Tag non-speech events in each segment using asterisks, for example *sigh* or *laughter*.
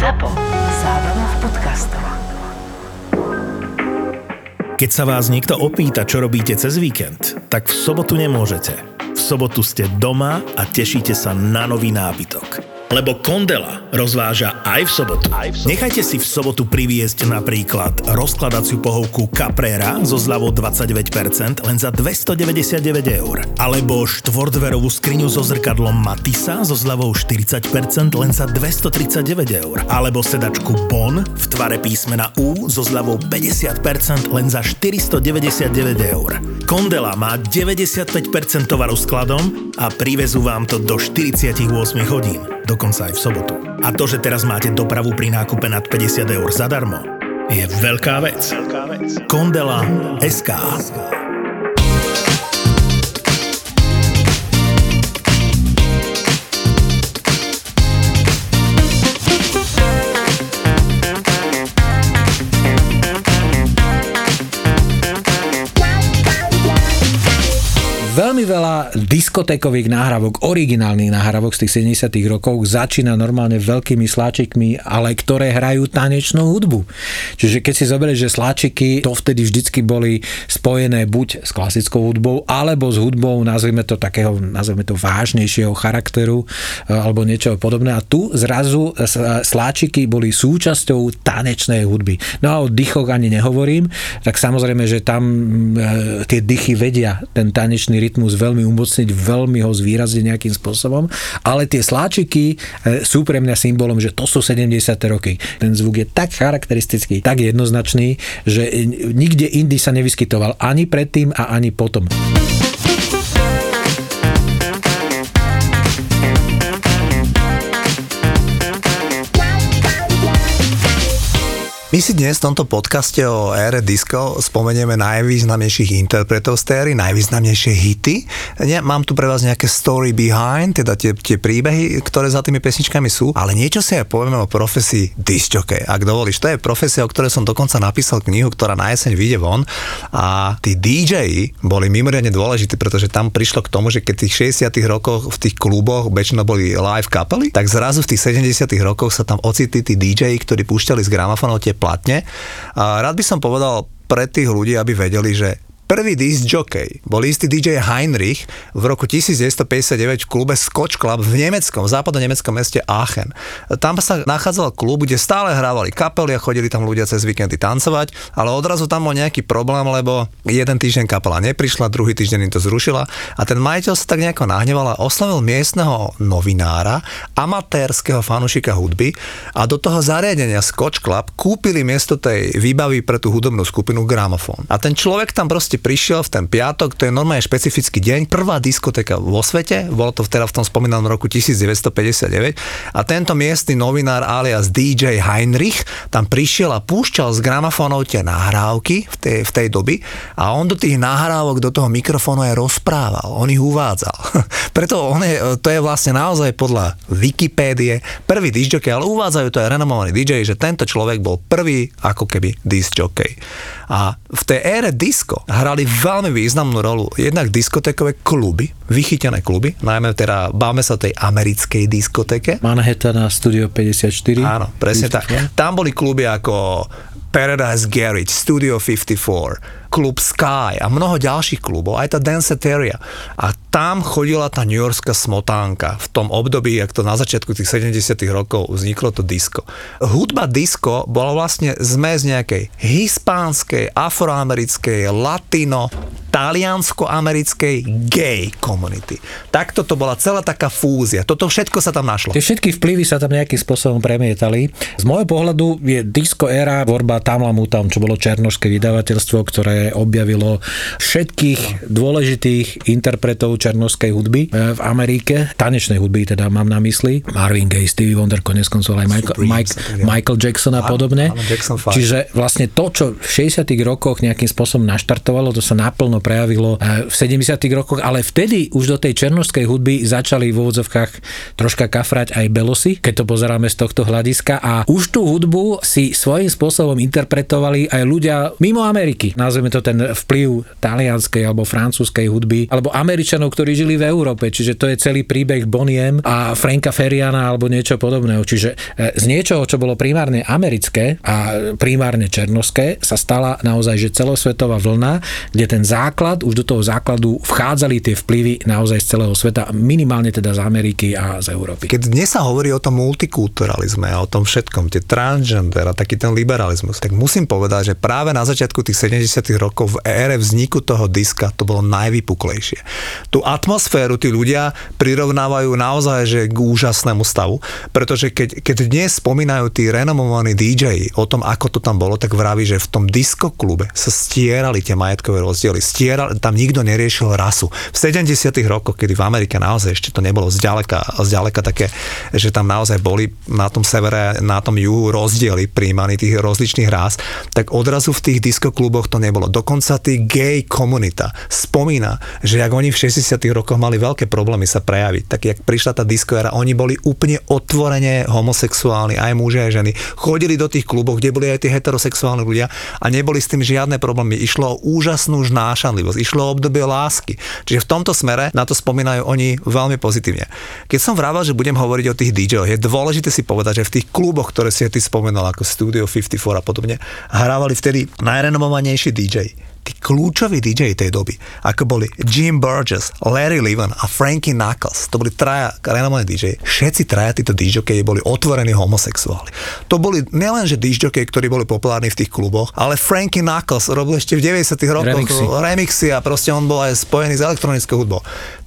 ZAPO. Zábrná v podcastov. Keď sa vás niekto opýta, čo robíte cez víkend, tak v sobotu nemôžete. V sobotu ste doma a tešíte sa na nový nábytok. Lebo Kondela rozváža aj v sobotu. Nechajte si v sobotu priviesť napríklad rozkladaciu pohovku Caprera so zľavou 29% len za 299 eur. Alebo štvordverovú skriňu so zrkadlom Matisa so zľavou 40% len za 239 eur. Alebo sedačku Bon v tvare písmena U so zľavou 50% len za 499 eur. Kondela má 95% tovaru skladom a privezú vám to do 48 hodín dokonca aj v sobotu. A to, že teraz máte dopravu pri nákupe nad 50 eur zadarmo, je veľká vec. Kondela SK. Veľmi veľa diskotékových náhrávok, originálnych náhrávok z tých 70 rokov začína normálne veľkými sláčikmi, ale ktoré hrajú tanečnú hudbu. Čiže keď si zoberieš, že sláčiky to vtedy vždycky boli spojené buď s klasickou hudbou, alebo s hudbou, nazvime to takého, nazvime to vážnejšieho charakteru, e, alebo niečo podobné. A tu zrazu e, sláčiky boli súčasťou tanečnej hudby. No a o dychoch ani nehovorím, tak samozrejme, že tam e, tie dychy vedia ten tanečný rytmus veľmi umocniť, veľmi ho zvýrazniť nejakým spôsobom, ale tie sláčiky e, sú pre mňa symbolom, že to sú 70. roky. Ten zvuk je tak charakteristický, tak jednoznačný, že nikde indy sa nevyskytoval ani predtým a ani potom. My si dnes v tomto podcaste o ére disco spomenieme najvýznamnejších interpretov z téry, najvýznamnejšie hity. Mám tu pre vás nejaké story behind, teda tie, tie príbehy, ktoré za tými pesničkami sú, ale niečo si aj povieme o profesii disjockey. Ak dovolíš, to je profesia, o ktorej som dokonca napísal knihu, ktorá na jeseň vyjde von a tí DJ boli mimoriadne dôležití, pretože tam prišlo k tomu, že keď v tých 60 rokoch v tých kluboch väčšinou boli live kapely, tak zrazu v tých 70 rokoch sa tam ocitli tí DJ, ktorí púšťali z gramofónov tie platne. A rád by som povedal pre tých ľudí, aby vedeli, že Prvý disc jockey bol istý DJ Heinrich v roku 1959 v klube Scotch Club v nemeckom, v západo-nemeckom meste Aachen. Tam sa nachádzal klub, kde stále hrávali kapely a chodili tam ľudia cez víkendy tancovať, ale odrazu tam bol nejaký problém, lebo jeden týždeň kapela neprišla, druhý týždeň im to zrušila a ten majiteľ sa tak nejako nahneval a oslovil miestneho novinára, amatérskeho fanušika hudby a do toho zariadenia Scotch Club kúpili miesto tej výbavy pre tú hudobnú skupinu gramofón. A ten človek tam proste prišiel v ten piatok, to je normálne špecifický deň, prvá diskotéka vo svete, bolo to teda v tom spomínanom roku 1959 a tento miestny novinár alias DJ Heinrich tam prišiel a púšťal z gramofónov tie nahrávky v tej, v tej doby a on do tých nahrávok, do toho mikrofónu aj rozprával, on ich uvádzal. *laughs* Preto on je, to je vlastne naozaj podľa Wikipédie prvý disjockey, ale uvádzajú to aj renomovaní DJ, že tento človek bol prvý ako keby disjockey. A v tej ére disco hrali veľmi významnú rolu jednak diskotékové kluby, vychytené kluby, najmä teda báme sa tej americkej diskotéke. Manhattan a Studio 54. Áno, presne tak. Tam boli kluby ako Paradise Garage, Studio 54, klub Sky a mnoho ďalších klubov, aj tá Danceteria. A tam chodila tá New Yorkská smotánka v tom období, ak to na začiatku tých 70 rokov vzniklo to disco. Hudba disco bola vlastne zmes nejakej hispánskej, afroamerickej, latino, taliansko-americkej gay komunity. Takto to bola celá taká fúzia. Toto všetko sa tam našlo. Tie všetky vplyvy sa tam nejakým spôsobom premietali. Z môjho pohľadu je disco éra tvorba Tamla tam, čo bolo černožské vydavateľstvo, ktoré objavilo všetkých dôležitých interpretov černovskej hudby e, v Amerike, tanečnej hudby teda mám na mysli, Marvin Gaye, Stevie Wonder, konec koncov aj Michael, Mike, Michael Jackson a podobne. Jackson Čiže vlastne to, čo v 60 rokoch nejakým spôsobom naštartovalo, to sa naplno prejavilo e, v 70 rokoch, ale vtedy už do tej černovskej hudby začali v úvodzovkách troška kafrať aj belosy, keď to pozeráme z tohto hľadiska. A už tú hudbu si svojím spôsobom interpretovali aj ľudia mimo Ameriky. Nazveme to ten vplyv talianskej alebo francúzskej hudby, alebo Američanov, ktorí žili v Európe. Čiže to je celý príbeh Boniem a Franka Feriana alebo niečo podobného. Čiže e, z niečoho, čo bolo primárne americké a primárne černoské, sa stala naozaj že celosvetová vlna, kde ten základ, už do toho základu vchádzali tie vplyvy naozaj z celého sveta, minimálne teda z Ameriky a z Európy. Keď dnes sa hovorí o tom multikulturalizme a o tom všetkom, tie transgender a taký ten liberalizmus, tak musím povedať, že práve na začiatku tých 70 rokov v ére vzniku toho diska to bolo najvypuklejšie. Tú atmosféru tí ľudia prirovnávajú naozaj že k úžasnému stavu, pretože keď, keď dnes spomínajú tí renomovaní DJ o tom, ako to tam bolo, tak vraví, že v tom disko klube sa stierali tie majetkové rozdiely, stierali, tam nikto neriešil rasu. V 70 rokoch, kedy v Amerike naozaj ešte to nebolo zďaleka, zďaleka také, že tam naozaj boli na tom severe, na tom juhu rozdiely príjmaní tých rozličných rás, tak odrazu v tých diskokluboch to nebolo. Dokonca tí gay komunita spomína, že ak oni v 60 rokoch mali veľké problémy sa prejaviť, tak jak prišla tá diskoera, oni boli úplne otvorene homosexuálni, aj muži, aj ženy. Chodili do tých klubov, kde boli aj tí heterosexuálni ľudia a neboli s tým žiadne problémy. Išlo o úžasnú znášanlivosť, išlo o obdobie lásky. Čiže v tomto smere na to spomínajú oni veľmi pozitívne. Keď som vravel, že budem hovoriť o tých DJ, je dôležité si povedať, že v tých kluboch, ktoré si ty spomenul, ako Studio 54 a podobne, hrávali vtedy najrenomovanejší DJ tí kľúčoví DJ tej doby, ako boli Jim Burgess, Larry Levan a Frankie Knuckles, to boli traja renomovaní DJ, všetci traja títo DJ boli otvorení homosexuáli. To boli nielenže DJ, ktorí boli populárni v tých kluboch, ale Frankie Knuckles robil ešte v 90 rokoch remixy. remixy a proste on bol aj spojený s elektronickou hudbou.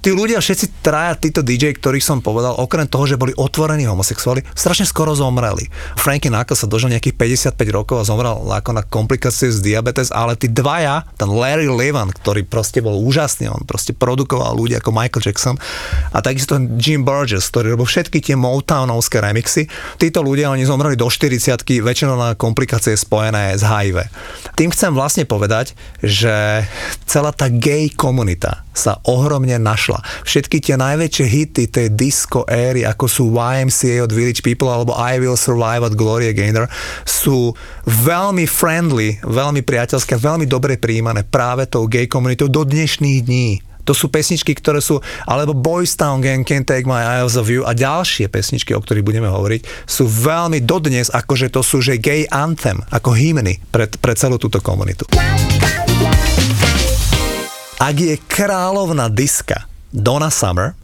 Tí ľudia, všetci traja títo DJ, ktorých som povedal, okrem toho, že boli otvorení homosexuáli, strašne skoro zomreli. Frankie Knuckles sa dožil nejakých 55 rokov a zomrel ako na komplikácie z diabetes, ale tí dvaja ten Larry Levan, ktorý proste bol úžasný, on proste produkoval ľudí ako Michael Jackson a takisto Jim Burgess, ktorý robil všetky tie Motownovské remixy. Títo ľudia, oni zomreli do 40 väčšinou na komplikácie spojené s HIV. Tým chcem vlastne povedať, že celá tá gay komunita sa ohromne našla. Všetky tie najväčšie hity tej disco éry, ako sú YMCA od Village People alebo I Will Survive od Gloria Gaynor, sú veľmi friendly, veľmi priateľské, veľmi dobre príjmané práve tou gay komunitou do dnešných dní. To sú pesničky, ktoré sú, alebo Boys Town Gang, Can't Take My Eyes of You a ďalšie pesničky, o ktorých budeme hovoriť, sú veľmi dodnes, akože to sú že gay anthem, ako hymny pre, pre celú túto komunitu. Ak je kráľovna diska Donna Summer,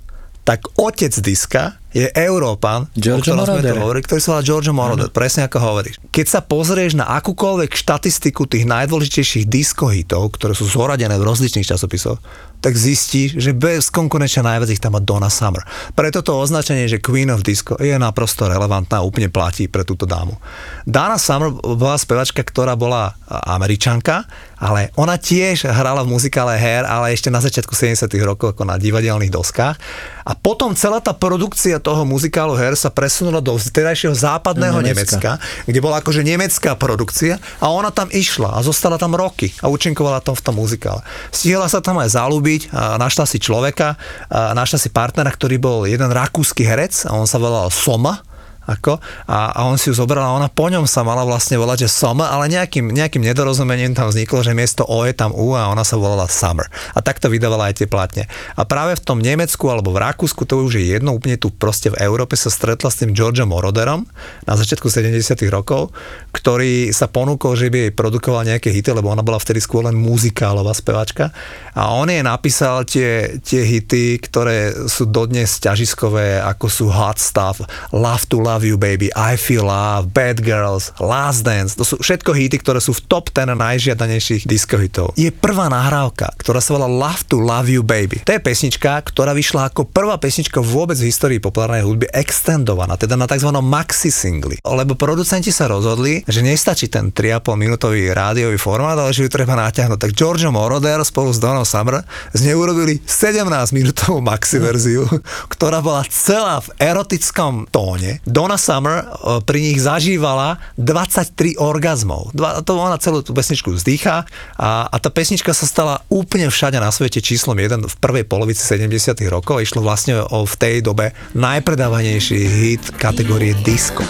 tak otec diska je Európan, Giorgio Moroder. Hovorí, ktorý sa volá Giorgio Moroder, presne ako hovoríš. Keď sa pozrieš na akúkoľvek štatistiku tých najdôležitejších diskohitov, ktoré sú zoradené v rozličných časopisoch, tak zistíš, že bez konkurenčia najviac ich tam má Donna Summer. Preto to označenie, že Queen of Disco je naprosto relevantná a úplne platí pre túto dámu. Donna Summer bola spevačka, ktorá bola američanka, ale ona tiež hrala v muzikále Hair, ale ešte na začiatku 70 rokov ako na divadelných doskách. A potom celá tá produkcia toho muzikálu Hair sa presunula do terajšieho západného Nemecka. Nemecka, kde bola akože nemecká produkcia a ona tam išla a zostala tam roky a účinkovala tam v tom muzikále. Stihla sa tam aj zalúbiť a našla si človeka, a našla si partnera, ktorý bol jeden rakúsky herec a on sa volal Soma ako, a, a on si ju zobral a ona po ňom sa mala vlastne volať, že Summer, ale nejakým, nejakým nedorozumením tam vzniklo, že miesto O je tam U a ona sa volala Summer. A takto vydávala aj tie platne. A práve v tom Nemecku alebo v Rakúsku, to už je jedno, úplne tu proste v Európe sa stretla s tým Georgeom Moroderom na začiatku 70 rokov, ktorý sa ponúkol, že by jej produkoval nejaké hity, lebo ona bola vtedy skôr len muzikálová spevačka. A on jej napísal tie, tie hity, ktoré sú dodnes ťažiskové, ako sú Hot Stuff, Love to Love Love You Baby, I Feel Love, Bad Girls, Last Dance, to sú všetko hity, ktoré sú v top 10 najžiadanejších diskohitov. Je prvá nahrávka, ktorá sa volá Love to Love You Baby. To je pesnička, ktorá vyšla ako prvá pesnička vôbec v histórii populárnej hudby extendovaná, teda na tzv. maxi singli. Lebo producenti sa rozhodli, že nestačí ten 3,5 minútový rádiový formát, ale že ju treba natiahnuť. Tak Giorgio Moroder spolu s Donom Summer z nej urobili 17 minútovú maxi verziu, *laughs* ktorá bola celá v erotickom tóne. Don Donna Summer eh, pri nich zažívala 23 orgazmov. To ona celú tú pesničku vzdýcha a, a tá pesnička sa stala úplne všade na svete číslom 1 v prvej polovici 70 rokov. Išlo vlastne o v tej dobe najpredávanejší hit kategórie disco.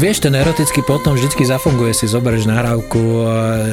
Vieš, ten erotický potom vždycky zafunguje, si zoberieš nahrávku eh,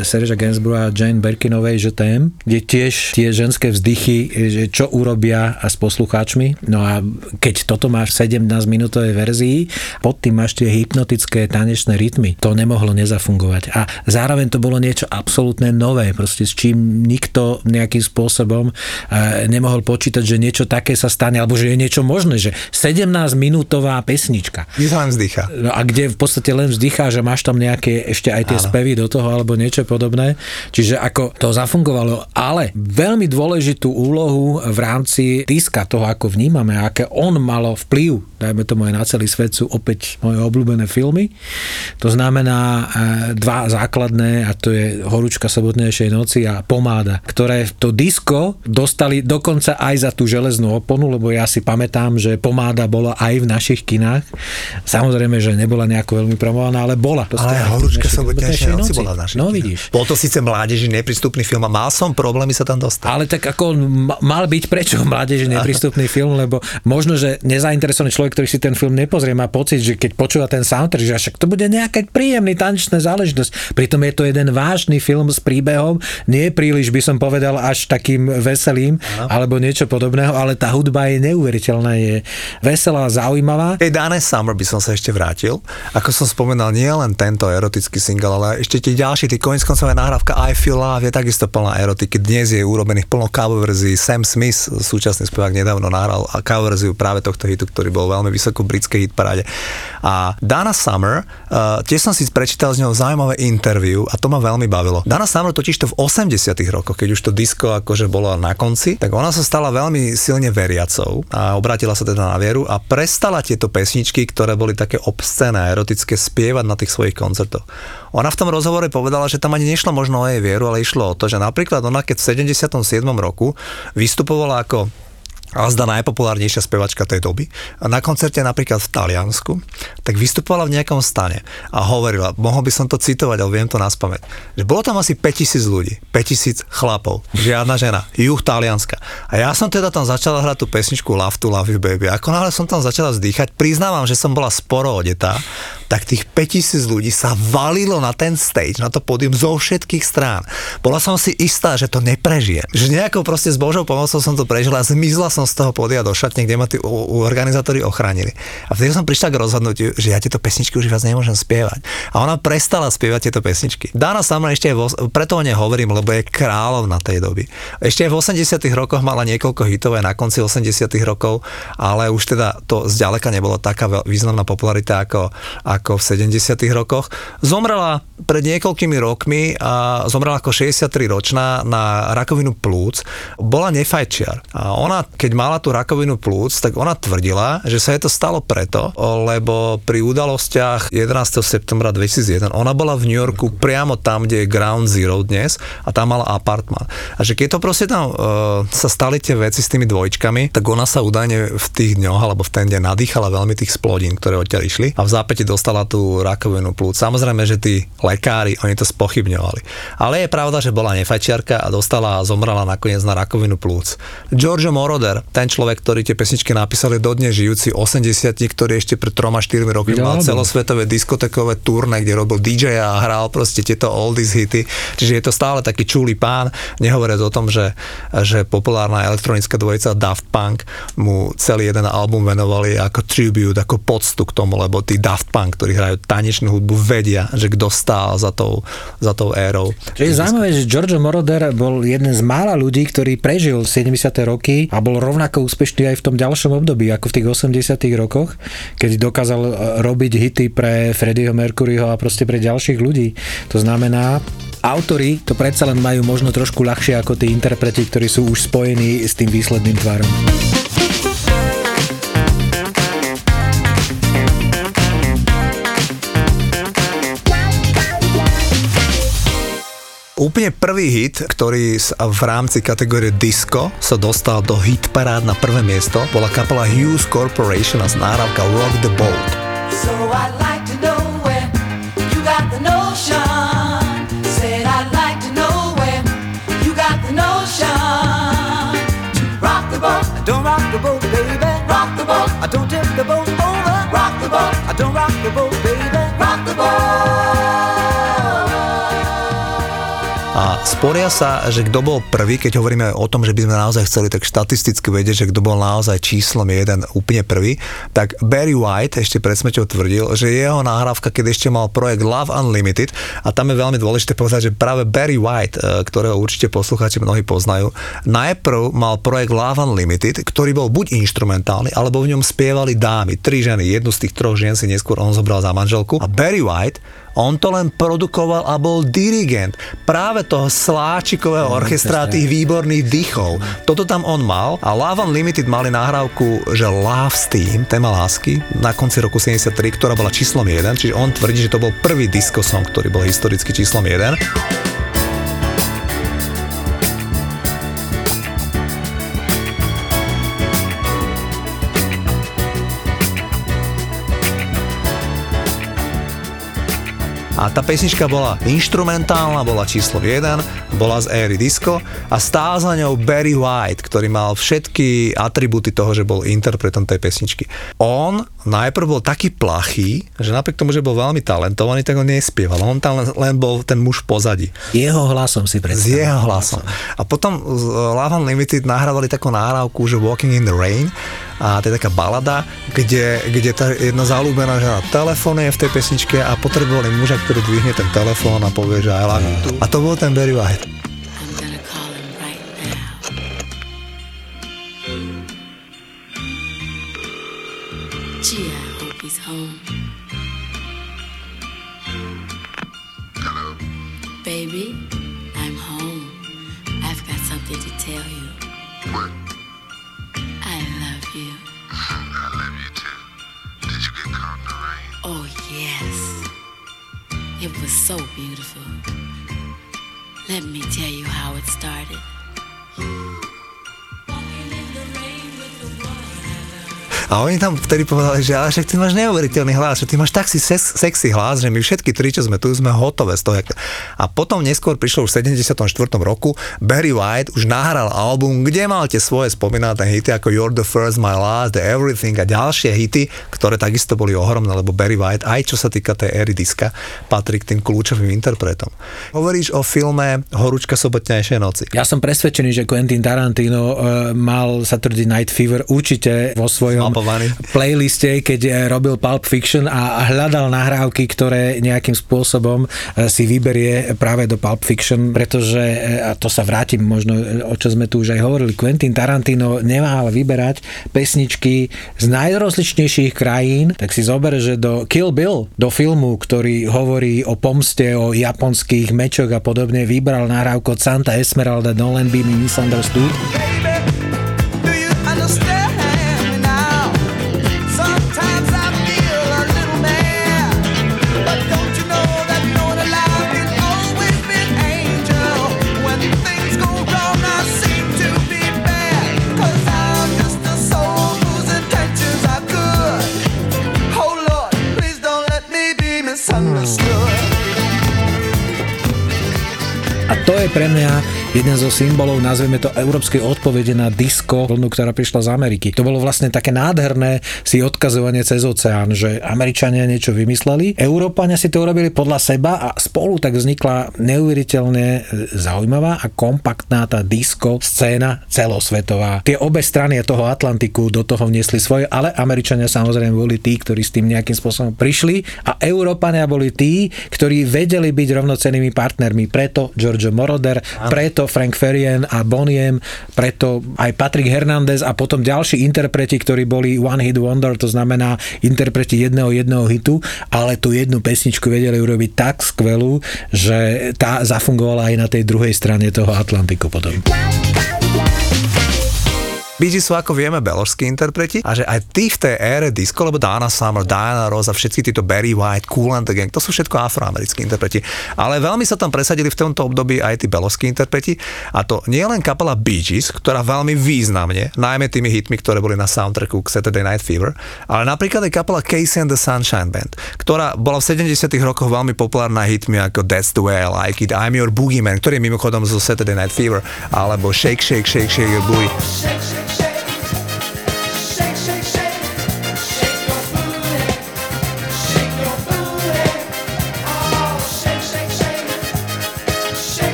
Serge'a Gainsbourga a Jane Berkinovej, že tém, kde tiež tie ženské vzdychy, že čo urobia a s poslucháčmi. No a keď toto máš v 17 minútovej verzii, pod tým máš tie hypnotické tanečné rytmy. To nemohlo nezafungovať. A zároveň to bolo niečo absolútne nové, proste s čím nikto nejakým spôsobom eh, nemohol počítať, že niečo také sa stane, alebo že je niečo možné, že 17 minútová pesnička. Kde sa len vzdycha. No a kde v podstate len vzdychá, že máš tam nejaké ešte aj tie Áno. spevy do toho alebo niečo podobné. Čiže ako to zafungovalo, ale veľmi dôležitú úlohu v rámci diska toho, ako vnímame, aké on malo vplyv, dajme tomu aj na celý svet, sú opäť moje obľúbené filmy. To znamená e, dva základné a to je Horúčka sobotnejšej noci a Pomáda, ktoré to disko dostali dokonca aj za tú železnú oponu, lebo ja si pamätám, že Pomáda bola aj v našich kinách. Samozrejme, že nebola nejako veľmi promovaná, ale bola. Proste Ale horúčka sobotnejšej noci noci. bola našich No vidíš. Bol to síce mládeži neprístupný film a mal som problémy sa tam dostať. Ale tak ako mal byť prečo mládeži neprístupný *laughs* film, lebo možno, že nezainteresovaný človek, ktorý si ten film nepozrie, má pocit, že keď počúva ten soundtrack, že však to bude nejaká príjemný tanečná záležitosť. Pritom je to jeden vážny film s príbehom, nie príliš by som povedal až takým veselým, alebo niečo podobného, ale tá hudba je neuveriteľná, je veselá, zaujímavá. Tej Dane Summer by som sa ešte vrátil. Ako som spomenal, nie len tento erotický single, ale ešte tie ďalší, tí koniec koncov aj nahrávka I Feel Love je takisto plná erotiky. Dnes je urobených plno cover verzií. Sam Smith, súčasný spevák, nedávno nahral a cover verziu práve tohto hitu, ktorý bol veľmi vysoko v britskej hitparáde. A Dana Summer, uh, tiež som si prečítal z ňou zaujímavé interview a to ma veľmi bavilo. Dana Summer totiž to v 80 rokoch, keď už to disco akože bolo na konci, tak ona sa stala veľmi silne veriacou a obratila sa teda na vieru a prestala tieto pesničky, ktoré boli také obscené a erotické, spievať na tých svojich koncertoch. Ona v tom rozhovore povedala, že tam ani nešlo možno o jej vieru, ale išlo o to, že napríklad ona keď v 77. roku vystupovala ako a zda najpopulárnejšia spevačka tej doby. Na koncerte napríklad v Taliansku, tak vystupovala v nejakom stane a hovorila, mohol by som to citovať, ale viem to na spamäť, že bolo tam asi 5000 ľudí, 5000 chlapov, žiadna žena, juh Talianska. A ja som teda tam začala hrať tú pesničku Love to Love You Baby. Ako náhle som tam začala vzdýchať, priznávam, že som bola sporo odetá, tak tých 5000 ľudí sa valilo na ten stage, na to pódium zo všetkých strán. Bola som si istá, že to neprežijem. Že nejakou proste s Božou pomocou som to prežila a zmizla som z toho pódia do šatne, kde ma tí organizátori ochránili. A vtedy som prišla k rozhodnutiu, že ja tieto pesničky už viac nemôžem spievať. A ona prestala spievať tieto pesničky. Dana Summer ešte vo, preto o nej hovorím, lebo je kráľovna tej doby. Ešte v 80 rokoch mala niekoľko hitov aj na konci 80 rokov, ale už teda to zďaleka nebolo taká významná popularita ako, ako v 70 rokoch. Zomrela pred niekoľkými rokmi a zomrela ako 63 ročná na rakovinu plúc. Bola nefajčiar. A ona, keď mala tú rakovinu plúc, tak ona tvrdila, že sa jej to stalo preto, lebo pri udalostiach 11. septembra 2001 ona bola v New Yorku priamo tam, kde je Ground Zero dnes a tam mala apartman. A že keď to proste tam uh, sa stali tie veci s tými dvojčkami, tak ona sa údajne v tých dňoch alebo v ten deň nadýchala veľmi tých splodín, ktoré odtiaľ išli a v zápäti dostala tú rakovinu plúc. Samozrejme, že tí lekári, oni to spochybňovali. Ale je pravda, že bola nefajčiarka a dostala a zomrela nakoniec na rakovinu plúc. Giorgio Moroder, ten človek, ktorý tie pesničky napísal, je dodnes žijúci 80 ktorý ešte pred 3-4 rokmi mal celosvetové diskotekové turné, kde robil DJ a hral proste tieto oldies hity. Čiže je to stále taký čulý pán, nehovoriac o tom, že, že populárna elektronická dvojica Daft Punk mu celý jeden album venovali ako tribute, ako poctu k tomu, lebo tí Daft Punk, ktorí hrajú tanečnú hudbu, vedia, že kto stál za tou, za tou érou. Čo je zaujímavé, že Giorgio Moroder bol jeden z mála ľudí, ktorý prežil 70. roky a bol rovnako úspešný aj v tom ďalšom období, ako v tých 80. rokoch, keď dokázal e, robiť hity pre Freddieho Mercuryho a proste pre ďalších ľudí. To znamená, autori to predsa len majú možno trošku ľahšie ako tí interpreti, ktorí sú už spojení s tým výsledným tvarom. Úplne prvý hit, ktorý v rámci kategórie disco sa dostal do hit parád na prvé miesto, bola kapela Hughes Corporation a nahrávka Rock the Boat. So I'd like to know where you got the notion. Said I'd like to know where you got the notion. To rock the boat, don't rock the boat, baby. Rock the boat, don't tip the boat over. Rock the boat, don't rock the boat, baby. A sporia sa, že kto bol prvý, keď hovoríme o tom, že by sme naozaj chceli tak štatisticky vedieť, že kto bol naozaj číslom jeden úplne prvý, tak Barry White ešte pred smrťou tvrdil, že jeho nahrávka, keď ešte mal projekt Love Unlimited, a tam je veľmi dôležité povedať, že práve Barry White, e, ktorého určite poslucháči mnohí poznajú, najprv mal projekt Love Unlimited, ktorý bol buď instrumentálny, alebo v ňom spievali dámy, tri ženy, jednu z tých troch žien si neskôr on zobral za manželku. A Barry White on to len produkoval a bol dirigent práve toho sláčikového orchestra tých výborných dýchov. Toto tam on mal a Love Unlimited mali nahrávku, že Love Steam, téma lásky, na konci roku 73, ktorá bola číslom 1, čiže on tvrdí, že to bol prvý disco song, ktorý bol historicky číslom 1. A tá pesnička bola instrumentálna, bola číslo 1, bola z éry disco a stál za ňou Barry White, ktorý mal všetky atributy toho, že bol interpretom tej pesničky. On najprv bol taký plachý, že napriek tomu, že bol veľmi talentovaný, tak on nespieval. On tam len, len bol ten muž pozadí. Jeho hlasom si S predstavím. jeho hlasom. A potom z Love Unlimited nahrávali takú nahrávku, že Walking in the Rain a to je taká balada, kde, kde tá jedna zalúbená žena telefonuje v tej pesničke a potrebovali muža, ktorý dvihne ten telefón a povie, že I love you too. A to bol ten Barry White. Gee, I hope he's home. Hello. Baby, I'm home. I've got something to tell you. What? I love you. *laughs* I love you too. Did you get caught in the rain? Oh, yes. It was so beautiful. Let me tell you how it started. A oni tam vtedy povedali, že ale však ty máš neuveriteľný hlas, že ty máš tak si sexy hlas, že my všetky tri, čo sme tu, sme hotové z toho. A potom neskôr prišlo už v 74. roku, Barry White už nahral album, kde mal tie svoje spomínané hity ako You're the First, My Last, The Everything a ďalšie hity, ktoré takisto boli ohromné, lebo Barry White, aj čo sa týka tej éry diska, patrí k tým kľúčovým interpretom. Hovoríš o filme Horúčka sobotnejšej noci. Ja som presvedčený, že Quentin Tarantino e, mal Saturday Night Fever určite vo svojom Zmapovaný. playliste, keď e, robil Pulp Fiction a hľadal nahrávky, ktoré nejakým spôsobom e, si vyberie práve do Pulp Fiction, pretože, e, a to sa vrátim možno, o čo sme tu už aj hovorili, Quentin Tarantino neváhal vyberať pesničky z najrozličnejších krajín, tak si zober, že do Kill Bill, do filmu, ktorý hovorí o pomste, o japonských mečoch a podobne, vybral nahrávku Santa Esmeralda Don't Let Be Misunderstood. Do to je pre mňa jeden zo symbolov, nazveme to európskej odpovede na disco vlnu, ktorá prišla z Ameriky. To bolo vlastne také nádherné si odkazovanie cez oceán, že Američania niečo vymysleli, Európania si to urobili podľa seba a spolu tak vznikla neuveriteľne zaujímavá a kompaktná tá disco scéna celosvetová. Tie obe strany toho Atlantiku do toho vniesli svoje, ale Američania samozrejme boli tí, ktorí s tým nejakým spôsobom prišli a Európania boli tí, ktorí vedeli byť rovnocennými partnermi. Preto Giorgio Moroder, preto Frank Ferien a Boniem, preto aj Patrick Hernandez a potom ďalší interpreti, ktorí boli One Hit Wonder, to znamená interpreti jedného jedného hitu, ale tú jednu pesničku vedeli urobiť tak skvelú, že tá zafungovala aj na tej druhej strane toho Atlantiku potom. Bee sú, ako vieme, beložskí interpreti a že aj tí v tej ére disco, lebo Dana Summer, Diana Ross a všetky títo Barry White, Cool and the Gang, to sú všetko afroamerickí interpreti. Ale veľmi sa tam presadili v tomto období aj tí beložskí interpreti a to nie len kapela Bee Gees, ktorá veľmi významne, najmä tými hitmi, ktoré boli na soundtracku k Saturday Night Fever, ale napríklad aj kapela Casey and the Sunshine Band, ktorá bola v 70 rokoch veľmi populárna hitmi ako That's the way I like it, I'm your boogeyman, ktorý je mimochodom zo Saturday Night Fever, alebo Shake, Shake, Shake, Shake your booty.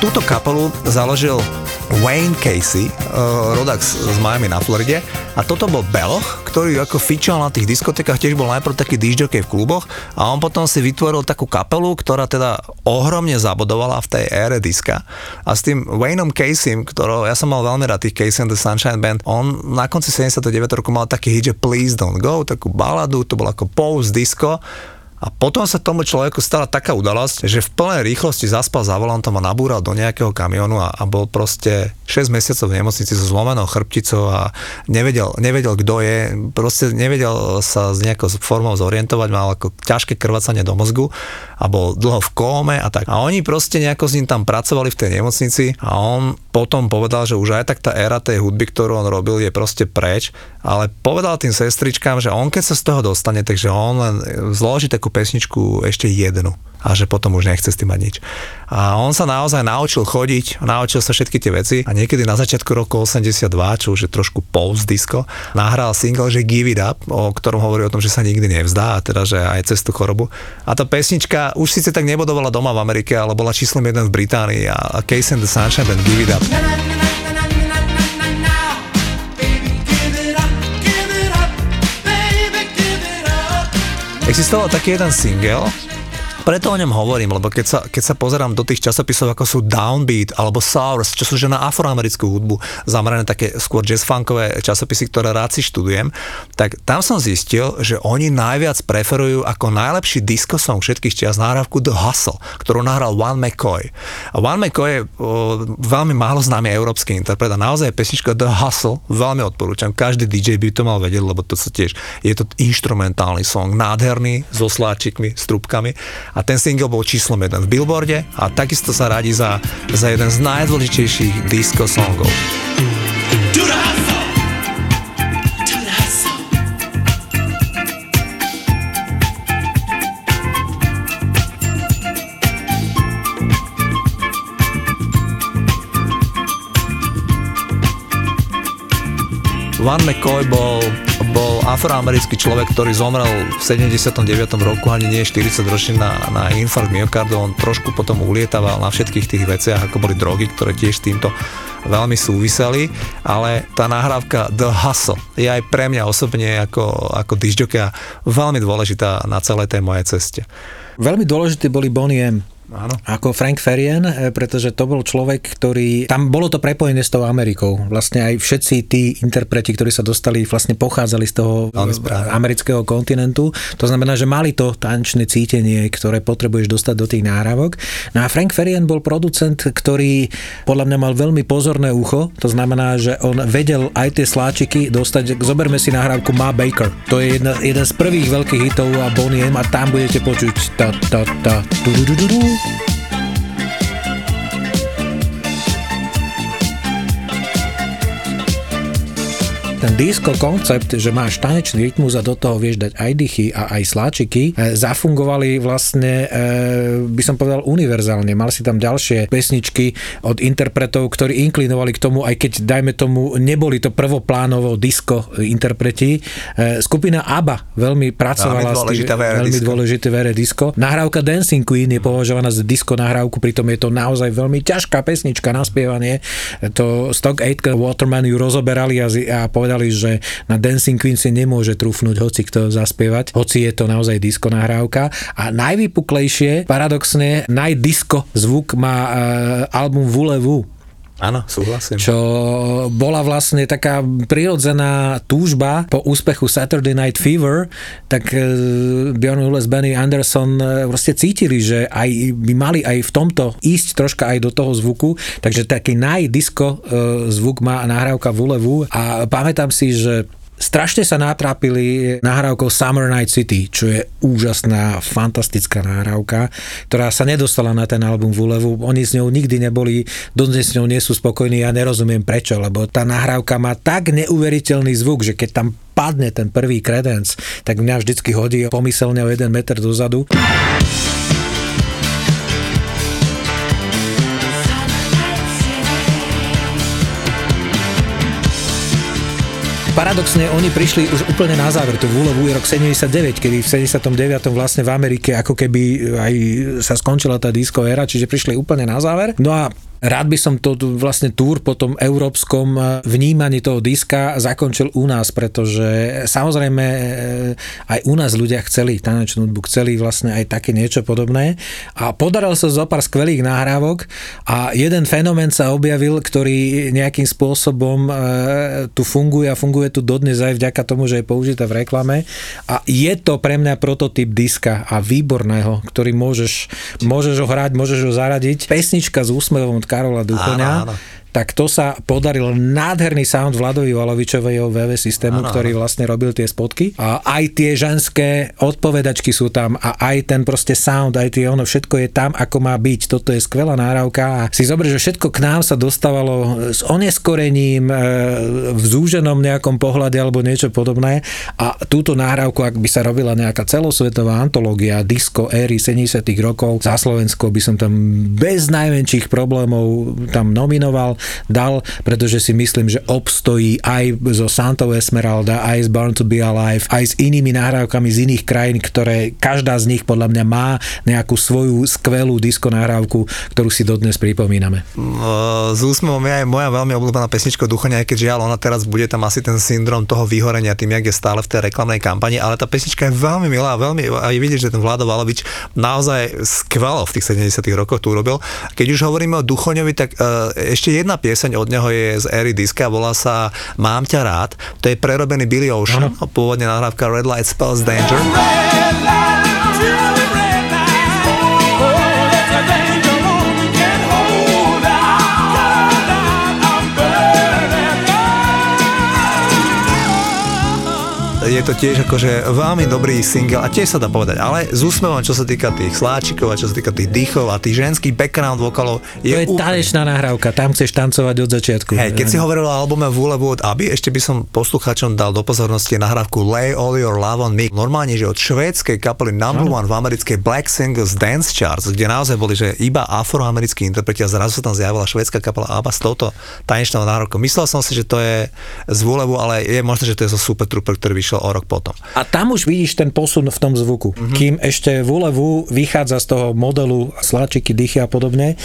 Túto kapelu založil Wayne Casey, uh, rodak z Miami na Floride. A toto bol Beloch, ktorý ako fičal na tých diskotekách, tiež bol najprv taký disjockey v kluboch. A on potom si vytvoril takú kapelu, ktorá teda ohromne zabodovala v tej ére diska. A s tým Wayneom Caseym, ktorého ja som mal veľmi rád tých Casey and the Sunshine Band, on na konci 79 roku mal taký hit, že Please Don't Go, takú baladu, to bolo ako post disco a potom sa tomu človeku stala taká udalosť, že v plnej rýchlosti zaspal za volantom a nabúral do nejakého kamionu a, a bol proste 6 mesiacov v nemocnici so zlomenou chrbticou a nevedel, nevedel kto je, proste nevedel sa s nejakou formou zorientovať, mal ako ťažké krvácanie do mozgu a bol dlho v kóme a tak. A oni proste nejako s ním tam pracovali v tej nemocnici a on potom povedal, že už aj tak tá éra tej hudby, ktorú on robil, je proste preč, ale povedal tým sestričkám, že on keď sa z toho dostane, takže on len zloží takú pesničku ešte jednu a že potom už nechce s tým mať nič. A on sa naozaj naučil chodiť, naučil sa všetky tie veci a niekedy na začiatku roku 82, čo už je trošku post disco, nahral single, že Give It Up, o ktorom hovorí o tom, že sa nikdy nevzdá a teda, že aj cez tú chorobu. A tá pesnička už síce tak nebodovala doma v Amerike, ale bola číslom jeden v Británii a Case and the Sunshine Band Give It Up. Existoval taký jeden single, preto o ňom hovorím, lebo keď sa, keď sa pozerám do tých časopisov, ako sú Downbeat alebo Sours, čo sú že na afroamerickú hudbu zamerané také skôr jazz-funkové časopisy, ktoré rád si študujem, tak tam som zistil, že oni najviac preferujú ako najlepší disco song všetkých čias nahrávku The Hustle, ktorú nahral One McCoy. A One McCoy je o, veľmi málo známy európsky interpret a naozaj pesnička The Hustle, veľmi odporúčam. Každý DJ by to mal vedieť, lebo to sa tiež, je to instrumentálny song, nádherný, so sláčikmi, s trúbkami a ten single bol číslom jeden v Billboarde a takisto sa radí za, za jeden z najdôležitejších disco songov. Van McCoy bol afroamerický človek, ktorý zomrel v 79. roku, ani nie 40 ročný na, na infarkt myokardu. On trošku potom ulietaval na všetkých tých veciach, ako boli drogy, ktoré tiež týmto veľmi súviseli, ale tá nahrávka The Hustle je aj pre mňa osobne ako, ako disjockey veľmi dôležitá na celej tej mojej ceste. Veľmi dôležité boli Bonnie M. Áno. Ako Frank Farian, e, pretože to bol človek, ktorý... Tam bolo to prepojené s tou Amerikou. Vlastne aj všetci tí interpreti, ktorí sa dostali, vlastne pochádzali z toho správne. amerického kontinentu. To znamená, že mali to tančné cítenie, ktoré potrebuješ dostať do tých náhrávok. No a Frank Farian bol producent, ktorý podľa mňa mal veľmi pozorné ucho. To znamená, že on vedel aj tie sláčiky dostať. Zoberme si nahrávku Ma Baker. To je jedna, jeden z prvých veľkých hitov a Bonnie M a tam budete počuť ta, ta, ta, du, du, du, du, Thank you. Ten disco koncept, že máš tanečný rytmus a do toho vieš dať aj dychy a aj sláčiky, e, zafungovali vlastne, e, by som povedal, univerzálne. Mal si tam ďalšie pesničky od interpretov, ktorí inklinovali k tomu, aj keď, dajme tomu, neboli to prvoplánovo disco interpreti. E, Skupina ABBA veľmi pracovala v ére veľmi disco. dôležité v ére disco. Nahrávka Dancing Queen je považovaná za disco nahrávku, pritom je to naozaj veľmi ťažká pesnička na spievanie. To Stock Aitken Waterman ju rozoberali a, a povedali, že na Dancing Queen si nemôže trúfnuť hoci kto zaspievať, hoci je to naozaj disco nahrávka. A najvypuklejšie, paradoxne, najdisco zvuk má e, album Vulevu Áno, súhlasím. čo bola vlastne taká prirodzená túžba po úspechu Saturday Night Fever, tak e, Bjorn Ulles, Benny Anderson e, proste cítili, že aj by mali aj v tomto ísť troška aj do toho zvuku, takže taký najdisco e, zvuk má nahrávka v Ulevu a pamätám si, že Strašne sa natrápili nahrávkou Summer Night City, čo je úžasná, fantastická nahrávka, ktorá sa nedostala na ten album v úlevu. Oni s ňou nikdy neboli, dodnes s ňou nie sú spokojní, ja nerozumiem prečo, lebo tá nahrávka má tak neuveriteľný zvuk, že keď tam padne ten prvý kredenc, tak mňa vždycky hodí pomyselne o jeden meter dozadu. Paradoxne, oni prišli už úplne na záver, tú Vúlovú je rok 79, kedy v 79. vlastne v Amerike ako keby aj sa skončila tá disco éra, čiže prišli úplne na záver. No a Rád by som to vlastne túr po tom európskom e, vnímaní toho diska zakončil u nás, pretože samozrejme e, aj u nás ľudia chceli tanečnú hudbu, chceli vlastne aj také niečo podobné a podaril sa zo pár skvelých nahrávok a jeden fenomén sa objavil, ktorý nejakým spôsobom tu funguje a funguje tu dodnes aj vďaka tomu, že je použité v reklame a je to pre mňa prototyp diska a výborného, ktorý môžeš, môžeš ho hrať, môžeš ho zaradiť. Pesnička s úsmevom od Karola Duchoňa. Áno, áno. Tak to sa podaril nádherný sound Vladovi Valovičovej VV systému, Áno, ktorý vlastne robil tie spotky. A aj tie ženské odpovedačky sú tam a aj ten proste sound, aj tie ono, všetko je tam, ako má byť. Toto je skvelá náravka a si zober, že všetko k nám sa dostávalo s oneskorením, e, v zúženom nejakom pohľade alebo niečo podobné a túto nahrávku, ak by sa robila nejaká celosvetová antológia disco éry 70 rokov za Slovensko, by som tam bez najmenších problémov tam nominoval, dal, pretože si myslím, že obstojí aj zo Santo Esmeralda, aj z Born to be Alive, aj s inými nahrávkami z iných krajín, ktoré každá z nich podľa mňa má nejakú svoju skvelú disco nahrávku, ktorú si dodnes pripomíname. Uh, s úsmevom je aj moja veľmi obľúbená pesnička Duchoňa, aj keď žiaľ, ona teraz bude tam asi ten syndrom toho vyhorenia tým, jak je stále v tej reklamnej kampani, ale tá pesnička je veľmi milá, veľmi, a je vidieť, že ten Vlado Valovič naozaj skvelo v tých 70 rokoch tu urobil. Keď už hovoríme o Duchoňovi, tak uh, ešte jedna pieseň od neho je z éry diska, volá sa Mám ťa rád, to je prerobený Billy Ocean, pôvodne nahrávka Red Light Spells Danger. Je to tiež akože veľmi dobrý single a tiež sa dá povedať, ale s úsmevom, čo sa týka tých sláčikov a čo sa týka tých dýchov a tých ženských background vokalov, je, To je úplne- tanečná nahrávka, tam chceš tancovať od začiatku. Hej, keď si hovoril o albume Vúlevu od Aby, ešte by som poslucháčom dal do pozornosti nahrávku Lay All Your Love on Me. Normálne, že od švédskej kapely Number One v americkej Black Singles Dance Charts, kde naozaj boli, že iba afroamerickí interpreti a zrazu sa tam zjavila švédska kapela ABBA s touto tanečnou náhrávkou. Myslel som si, že to je z Vúlevu, ale je možné, že to je zo Super Trooper, ktorý vyšiel o rok potom. A tam už vidíš ten posun v tom zvuku. Mm-hmm. Kým ešte Vulevu vychádza z toho modelu sláčiky, dýchy a podobne, e,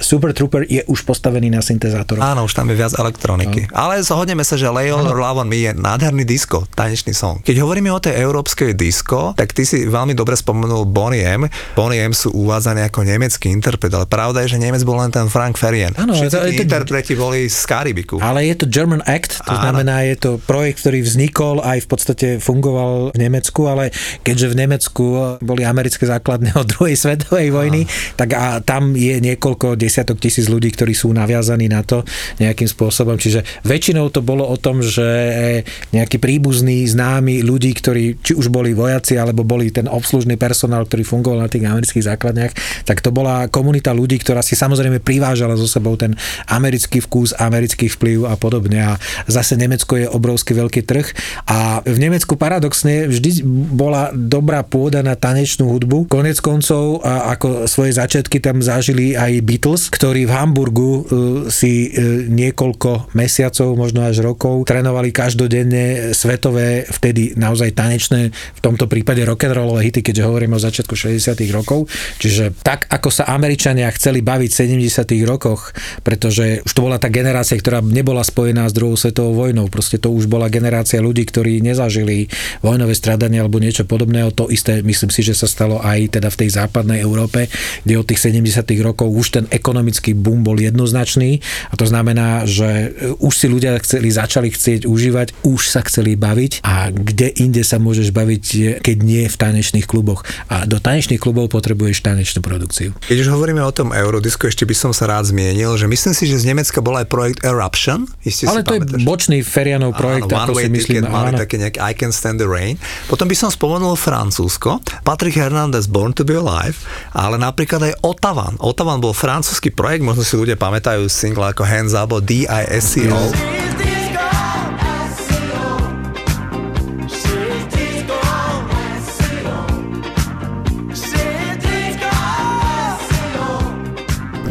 Super Trooper je už postavený na syntezátoroch. Áno, už tam je viac elektroniky. Ale zhodneme sa, že Lay All Your Love on Me je nádherný disco, tanečný song. Keď hovoríme o tej európskej disco, tak ty si veľmi dobre spomenul Bonnie M. Bonnie M sú uvádzaní ako nemecký interpret, ale pravda je, že Nemec bol len ten Frank Ferien. Áno, Všetci to- interpreti boli z Karibiku. Ale je to German Act, to Áno. znamená, je to projekt, ktorý vznikol aj v podstate fungoval v Nemecku, ale keďže v Nemecku boli americké základne od druhej svetovej vojny, tak a tam je niekoľko desiatok tisíc ľudí, ktorí sú naviazaní na to nejakým spôsobom. Čiže väčšinou to bolo o tom, že nejakí príbuzní, známi ľudí, ktorí či už boli vojaci, alebo boli ten obslužný personál, ktorý fungoval na tých amerických základniach, tak to bola komunita ľudí, ktorá si samozrejme privážala so sebou ten americký vkus, americký vplyv a podobne. A zase Nemecko je obrovský veľký trh a v Nemecku paradoxne vždy bola dobrá pôda na tanečnú hudbu. Konec koncov a ako svoje začiatky tam zažili aj Beatles, ktorí v Hamburgu e, si e, niekoľko mesiacov, možno až rokov trénovali každodenne svetové, vtedy naozaj tanečné, v tomto prípade rock'n'rollové hity, keďže hovoríme o začiatku 60 rokov. Čiže tak, ako sa Američania chceli baviť v 70 rokoch, pretože už to bola tá generácia, ktorá nebola spojená s druhou svetovou vojnou. Proste to už bola generácia ľudí, ktorí nezažili vojnové stradanie alebo niečo podobného. To isté myslím si, že sa stalo aj teda v tej západnej Európe, kde od tých 70 rokov už ten ekonomický boom bol jednoznačný a to znamená, že už si ľudia chceli, začali chcieť užívať, už sa chceli baviť a kde inde sa môžeš baviť, keď nie v tanečných kluboch. A do tanečných klubov potrebuješ tanečnú produkciu. Keď už hovoríme o tom Eurodisku, ešte by som sa rád zmienil, že myslím si, že z Nemecka bol aj projekt Eruption. Isté Ale to je pamätáš? bočný Ferianov projekt, áno, ako si myslím. Ticket, mali áno. také nejaké I Can Stand the Rain. Potom by som spomenul Francúzsko, Patrick Hernandez Born to be Alive, ale napríklad aj Ottavan. Ottavan bol francúzsky projekt, možno si ľudia pamätajú single ako Hands Up o D-I-S-C-O.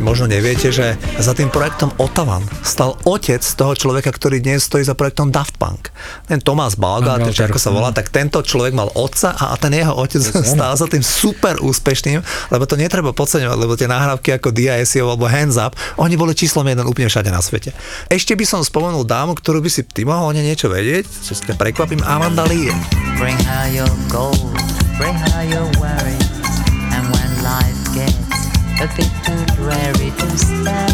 Možno neviete, že za tým projektom Otavan stal otec toho človeka, ktorý dnes stojí za projektom Daft Punk. Ten Tomás Balga, či ako sa volá, tak tento človek mal otca a a ten jeho otec stál za tým super úspešným, lebo to netreba podceňovať, lebo tie nahrávky ako DISO alebo Hands Up, oni boli číslom jeden úplne všade na svete. Ešte by som spomenul dámu, ktorú by si ty mohol o nej niečo vedieť, čo ťa prekvapím, Amanda Lee. Bring her your gold, bring her your worries. A bit dreary to stand,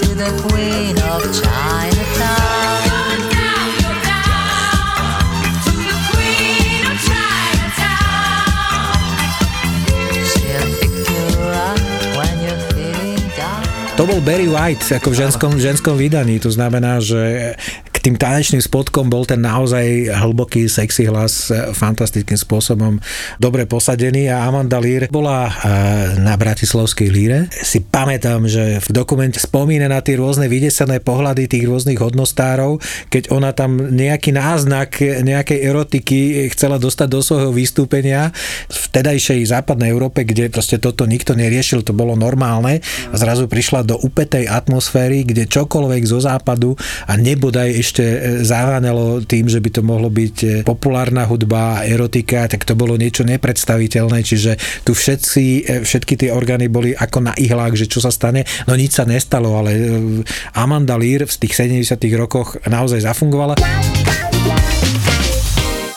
to the Queen of Chinatown. To bol Barry White ako v ženskom, ženskom vydaní, to znamená, že tým tanečným spodkom bol ten naozaj hlboký, sexy hlas e, fantastickým spôsobom dobre posadený a Amanda Lear bola e, na Bratislavskej líre. Si pamätám, že v dokumente spomína na tie rôzne vydesené pohľady tých rôznych hodnostárov, keď ona tam nejaký náznak nejakej erotiky chcela dostať do svojho vystúpenia v vtedajšej západnej Európe, kde proste toto nikto neriešil, to bolo normálne a zrazu prišla do upetej atmosféry, kde čokoľvek zo západu a nebodaj ešte e, zaváňalo tým, že by to mohlo byť e, populárna hudba a erotika, tak to bolo niečo nepredstaviteľné, čiže tu všetci, e, všetky tie orgány boli ako na ihlách, že čo sa stane, no nič sa nestalo, ale Amanda Lear v tých 70 rokoch naozaj zafungovala.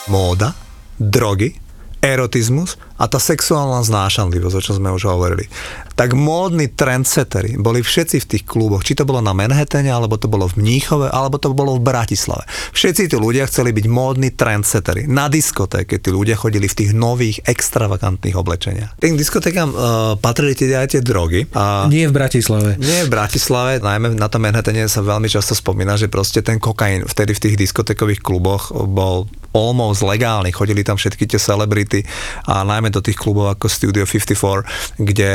Móda, drogy, erotizmus a tá sexuálna znášanlivosť, o čom sme už hovorili. Tak módni trendsettery boli všetci v tých kluboch, či to bolo na Manhattane, alebo to bolo v Mníchove, alebo to bolo v Bratislave. Všetci tí ľudia chceli byť módni trendsettery. Na diskotéke tí ľudia chodili v tých nových, extravagantných oblečeniach. Tým diskotékam uh, patrili tie aj tie drogy. A Nie v Bratislave. nie v Bratislave, najmä na tom Manhattane sa veľmi často spomína, že proste ten kokain vtedy v tých diskotekových kluboch bol almost legálny. Chodili tam všetky tie celebrity a najmä do tých klubov ako Studio 54, kde,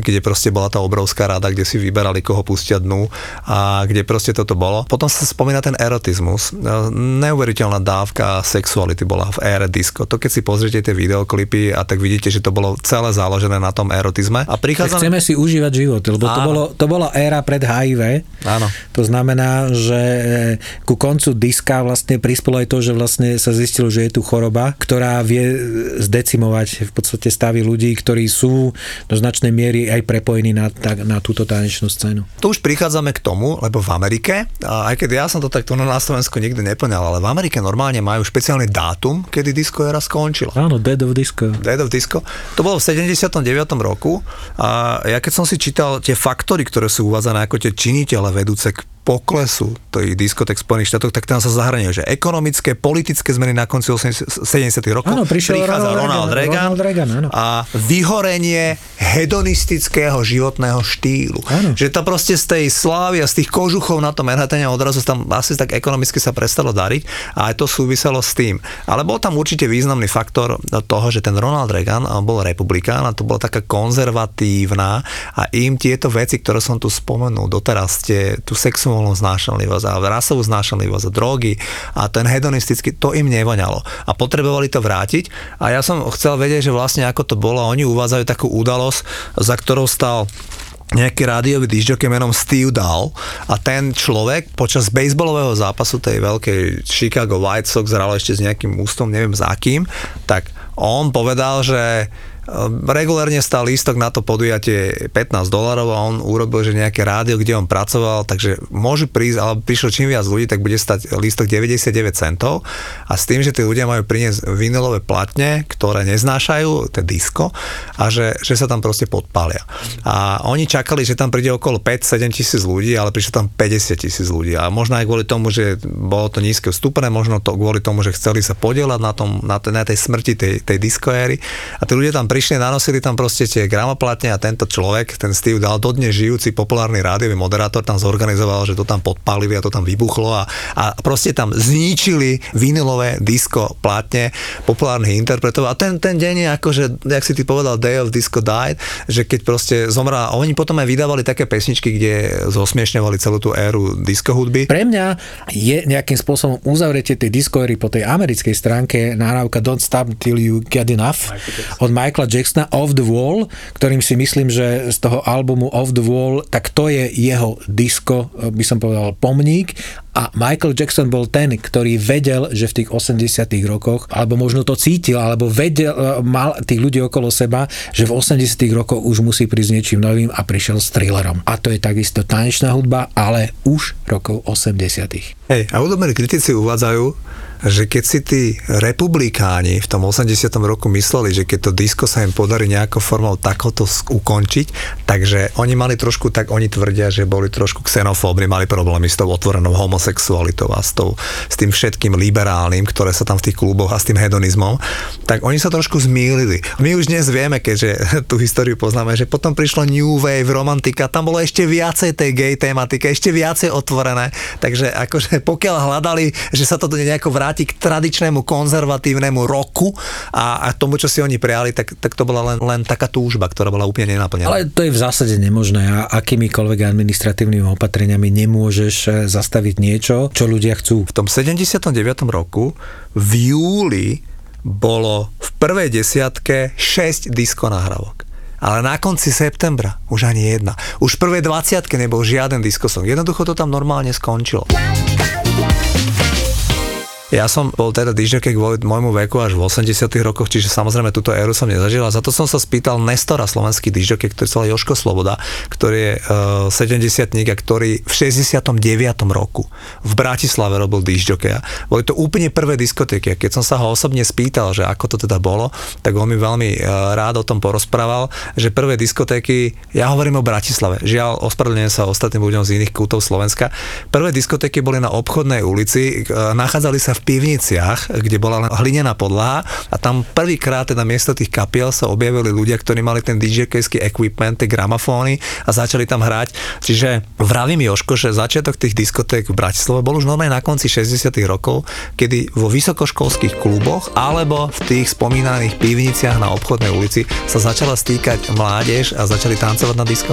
kde proste bola tá obrovská rada, kde si vyberali, koho pustia dnu a kde proste toto bolo. Potom sa spomína ten erotizmus. Neuveriteľná dávka sexuality bola v ére disco. To keď si pozriete tie videoklipy a tak vidíte, že to bolo celé založené na tom erotizme. A Tak prichádzame... chceme si užívať život, lebo to, bolo, to bola éra pred HIV. Áno. To znamená, že e, ku koncu diska vlastne prispelo aj to, že vlastne sa zistilo, že je tu choroba, ktorá vie e, zdecimovať v podstate stavy ľudí, ktorí sú do značnej miery aj prepojení na, tak, na túto tanečnú scénu. Tu už prichádzame k tomu, lebo v Amerike, aj keď ja som to takto na Slovensku nikdy neplňal, ale v Amerike normálne majú špeciálny dátum, kedy disco era skončila. Áno, Dead of Disco. Dead of Disco. To bolo v 79. roku a ja keď som si čítal tie faktory, ktoré sú uvádzané ako tie činitele vedúce k poklesu tých diskotek v Spojených štátoch, tak tam sa zahranie, že ekonomické, politické zmeny na konci 80, 70. rokov Áno, prišiel prichádza Ronald Ronald Reagan, Reagan, Ronald Reagan, áno. a vyhorenie hedonistického životného štýlu. Áno. Že to proste z tej slávy a z tých kožuchov na tom Manhattane odrazu tam asi tak ekonomicky sa prestalo dariť a aj to súviselo s tým. Ale bol tam určite významný faktor toho, že ten Ronald Reagan bol republikán a to bola taká konzervatívna a im tieto veci, ktoré som tu spomenul doteraz, tie, tú sexuálnu znášanlivosť a rasovú znášanlivosť a drogy a ten hedonistický, to im nevoňalo. A potrebovali to vrátiť a ja som chcel vedieť, že vlastne ako to bolo. Oni uvádzajú takú udalosť, za ktorou stal nejaký rádiový disjockey menom Steve Dahl a ten človek počas baseballového zápasu tej veľkej Chicago White Sox hral ešte s nejakým ústom, neviem za kým, tak on povedal, že regulárne stal lístok na to podujatie 15 dolarov a on urobil, že nejaké rádio, kde on pracoval, takže môžu prísť, ale prišlo čím viac ľudí, tak bude stať lístok 99 centov. A s tým, že tí ľudia majú priniesť vinylové platne, ktoré neznášajú, to disko a že, že sa tam proste podpália. A oni čakali, že tam príde okolo 5-7 tisíc ľudí, ale prišlo tam 50 tisíc ľudí. A možno aj kvôli tomu, že bolo to nízke vstupné, možno to kvôli tomu, že chceli sa podielať na, tom, na, tej, na tej smrti tej, tej diskoéry a tí ľudia tam prišli, nanosili tam proste tie gramoplatne a tento človek, ten Steve dal dodnes žijúci populárny rádiový moderátor tam zorganizoval, že to tam podpálili a to tam vybuchlo a, a proste tam zničili vinylové disko platne populárnych interpretov a ten, ten deň je ako, že, jak si ty povedal, Day of Disco Died, že keď proste zomrá, a oni potom aj vydávali také pesničky, kde zosmiešňovali celú tú éru disco hudby. Pre mňa je nejakým spôsobom uzavretie tej diskoery po tej americkej stránke nahrávka Don't Stop Till You Get Enough od Michaela Jacksona Off the Wall, ktorým si myslím, že z toho albumu Off the Wall, tak to je jeho disco, eh, by som povedal, pomník a Michael Jackson bol ten, ktorý vedel, že v tých 80 rokoch, alebo možno to cítil, alebo vedel, eh, mal tých ľudí okolo seba, že v 80 rokoch už musí prísť niečím novým a prišiel s thrillerom. A to je takisto tanečná hudba, ale už rokov 80 Hej, a hudobní kritici uvádzajú, že keď si tí republikáni v tom 80. roku mysleli, že keď to disko sa im podarí nejakou formou takoto ukončiť, takže oni mali trošku, tak oni tvrdia, že boli trošku xenofóbni, mali problémy s tou otvorenou homosexualitou a s, tou, s tým všetkým liberálnym, ktoré sa tam v tých kluboch a s tým hedonizmom, tak oni sa trošku zmýlili. My už dnes vieme, keďže *laughs* tú históriu poznáme, že potom prišlo New Wave, romantika, tam bolo ešte viacej tej gay tematike, ešte viacej otvorené, takže akože pokiaľ hľadali, že sa to nejako vráti k tradičnému konzervatívnemu roku a, a tomu, čo si oni prijali, tak, tak to bola len, len taká túžba, ktorá bola úplne nenaplnená. Ale to je v zásade nemožné a akýmikoľvek administratívnymi opatreniami nemôžeš eh, zastaviť niečo, čo ľudia chcú. V tom 79. roku v júli bolo v prvej desiatke 6 disko nahrávok. Ale na konci septembra už ani jedna. Už v prvej 20 nebol žiaden diskosong. Jednoducho to tam normálne skončilo. Ja som bol teda DJ kvôli môjmu veku až v 80 rokoch, čiže samozrejme túto éru som nezažil a za to som sa spýtal Nestora, slovenský DJ, ktorý sa Joško Sloboda, ktorý je uh, 70 a ktorý v 69. roku v Bratislave robil DJ. Boli to úplne prvé diskotéky keď som sa ho osobne spýtal, že ako to teda bolo, tak on mi veľmi uh, rád o tom porozprával, že prvé diskotéky, ja hovorím o Bratislave, žiaľ, ospravedlňujem sa ostatným ľuďom z iných kútov Slovenska, prvé diskotéky boli na obchodnej ulici, uh, nachádzali sa v pivniciach, kde bola len hlinená podlaha a tam prvýkrát teda miesto tých kapiel sa objavili ľudia, ktorí mali ten DJ-kejský equipment, tie gramofóny a začali tam hrať. Čiže vravím Joško, že začiatok tých diskoték v Bratislave bol už normálne na konci 60 rokov, kedy vo vysokoškolských kluboch alebo v tých spomínaných pivniciach na obchodnej ulici sa začala stýkať mládež a začali tancovať na disco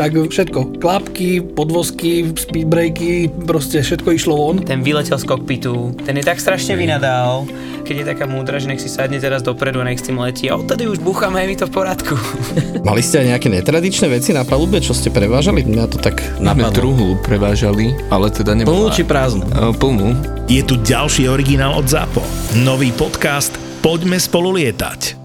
Tak všetko, klapky, podvozky, speedbreaky, proste všetko išlo von. Ten vyletel z kokpitu, ten je tak strašne vynadal, keď je taká múdra, že nech si sadne teraz dopredu a nech s tým letí. A odtedy už búchame, je mi to v poriadku. *laughs* Mali ste aj nejaké netradičné veci na palube, čo ste prevážali? Mňa to tak Na napadlo. druhu prevážali, ale teda nebola... Plnú či prázdnu? E, Plnú. Je tu ďalší originál od ZAPO. Nový podcast Poďme spolu lietať.